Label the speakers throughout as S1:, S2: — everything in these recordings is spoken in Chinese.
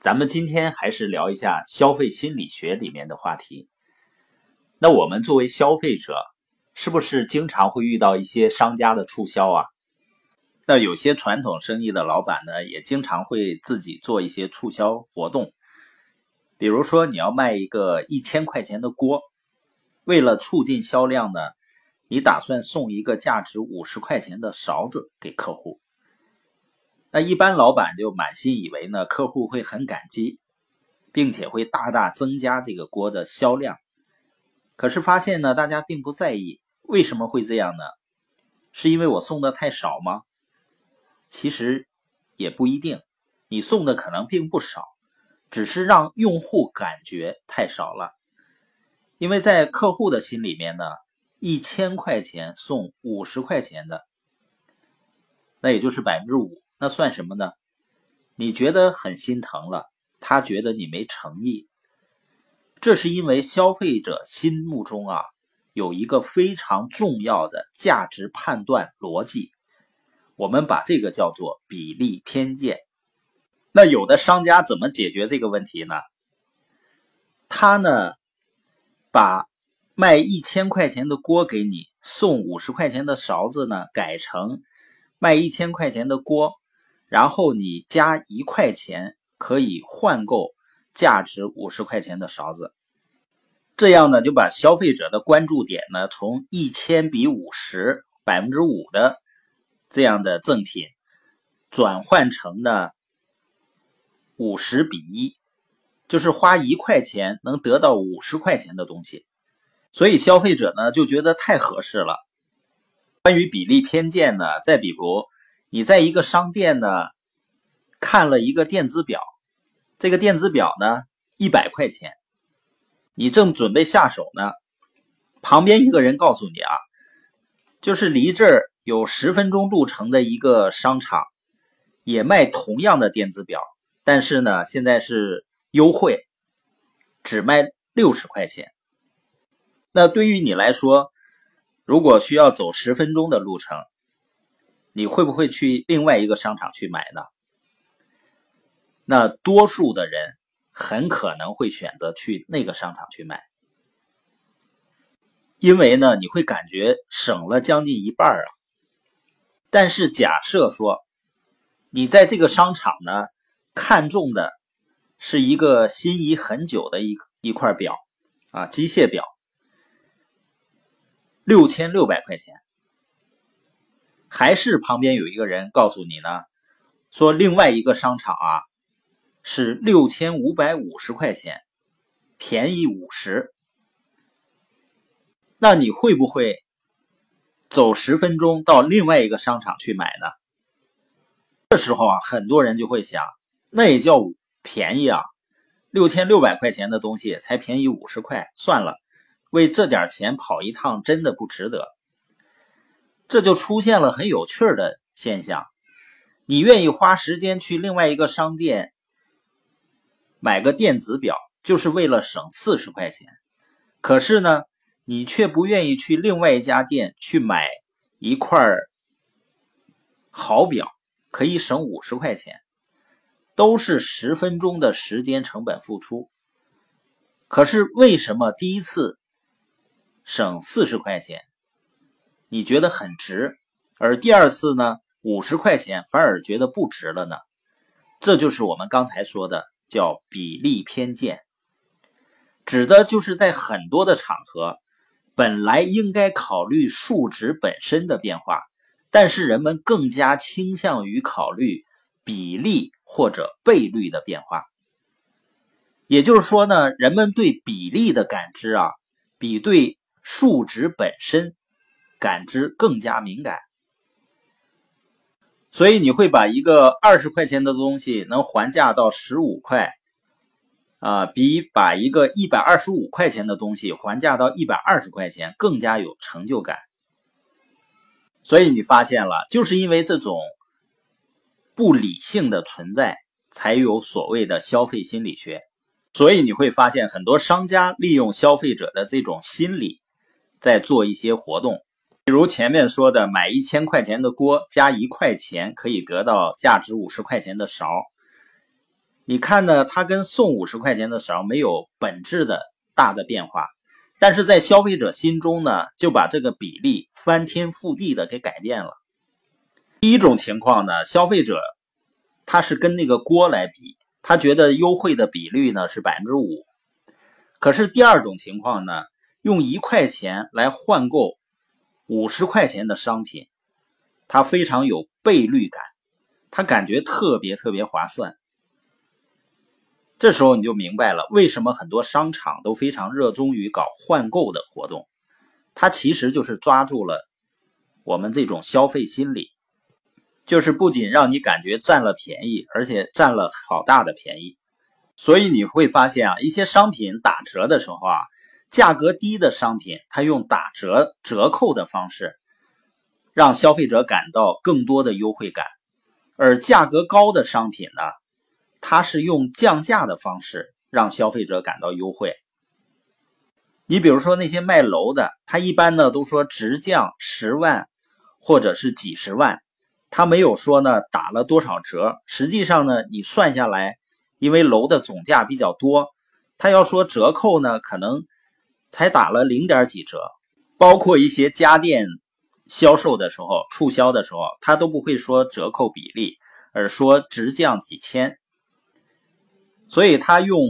S1: 咱们今天还是聊一下消费心理学里面的话题。那我们作为消费者，是不是经常会遇到一些商家的促销啊？那有些传统生意的老板呢，也经常会自己做一些促销活动。比如说，你要卖一个一千块钱的锅，为了促进销量呢，你打算送一个价值五十块钱的勺子给客户。那一般老板就满心以为呢，客户会很感激，并且会大大增加这个锅的销量。可是发现呢，大家并不在意。为什么会这样呢？是因为我送的太少吗？其实也不一定，你送的可能并不少，只是让用户感觉太少了。因为在客户的心里面呢，一千块钱送五十块钱的，那也就是百分之五。那算什么呢？你觉得很心疼了，他觉得你没诚意。这是因为消费者心目中啊有一个非常重要的价值判断逻辑，我们把这个叫做比例偏见。那有的商家怎么解决这个问题呢？他呢把卖一千块钱的锅给你送五十块钱的勺子呢改成卖一千块钱的锅。然后你加一块钱可以换购价值五十块钱的勺子，这样呢就把消费者的关注点呢从一千比五十百分之五的这样的赠品，转换成呢五十比一，就是花一块钱能得到五十块钱的东西，所以消费者呢就觉得太合适了。关于比例偏见呢，再比如。你在一个商店呢，看了一个电子表，这个电子表呢一百块钱，你正准备下手呢，旁边一个人告诉你啊，就是离这儿有十分钟路程的一个商场，也卖同样的电子表，但是呢现在是优惠，只卖六十块钱。那对于你来说，如果需要走十分钟的路程，你会不会去另外一个商场去买呢？那多数的人很可能会选择去那个商场去买，因为呢，你会感觉省了将近一半啊。但是假设说，你在这个商场呢，看中的是一个心仪很久的一一块表啊，机械表，六千六百块钱。还是旁边有一个人告诉你呢，说另外一个商场啊是六千五百五十块钱，便宜五十。那你会不会走十分钟到另外一个商场去买呢？这时候啊，很多人就会想，那也叫便宜啊，六千六百块钱的东西才便宜五十块，算了，为这点钱跑一趟真的不值得。这就出现了很有趣的现象，你愿意花时间去另外一个商店买个电子表，就是为了省四十块钱。可是呢，你却不愿意去另外一家店去买一块好表，可以省五十块钱，都是十分钟的时间成本付出。可是为什么第一次省四十块钱？你觉得很值，而第二次呢，五十块钱反而觉得不值了呢？这就是我们刚才说的叫比例偏见，指的就是在很多的场合，本来应该考虑数值本身的变化，但是人们更加倾向于考虑比例或者倍率的变化。也就是说呢，人们对比例的感知啊，比对数值本身。感知更加敏感，所以你会把一个二十块钱的东西能还价到十五块，啊，比把一个一百二十五块钱的东西还价到一百二十块钱更加有成就感。所以你发现了，就是因为这种不理性的存在，才有所谓的消费心理学。所以你会发现，很多商家利用消费者的这种心理，在做一些活动。比如前面说的，买一千块钱的锅加一块钱可以得到价值五十块钱的勺。你看呢，它跟送五十块钱的勺没有本质的大的变化，但是在消费者心中呢，就把这个比例翻天覆地的给改变了。第一种情况呢，消费者他是跟那个锅来比，他觉得优惠的比率呢是百分之五。可是第二种情况呢，用一块钱来换购五十块钱的商品，他非常有倍率感，他感觉特别特别划算。这时候你就明白了，为什么很多商场都非常热衷于搞换购的活动，它其实就是抓住了我们这种消费心理。就是不仅让你感觉占了便宜，而且占了好大的便宜。所以你会发现啊，一些商品打折的时候啊，价格低的商品，它用打折折扣的方式，让消费者感到更多的优惠感；而价格高的商品呢，它是用降价的方式让消费者感到优惠。你比如说那些卖楼的，他一般呢都说直降十万或者是几十万。他没有说呢打了多少折，实际上呢你算下来，因为楼的总价比较多，他要说折扣呢可能才打了零点几折，包括一些家电销售的时候促销的时候，他都不会说折扣比例，而说直降几千，所以他用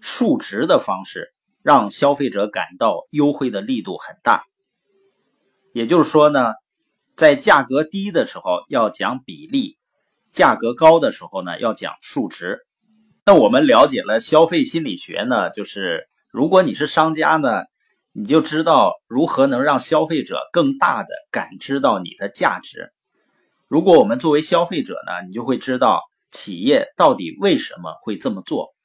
S1: 数值的方式让消费者感到优惠的力度很大，也就是说呢。在价格低的时候要讲比例，价格高的时候呢要讲数值。那我们了解了消费心理学呢，就是如果你是商家呢，你就知道如何能让消费者更大的感知到你的价值。如果我们作为消费者呢，你就会知道企业到底为什么会这么做。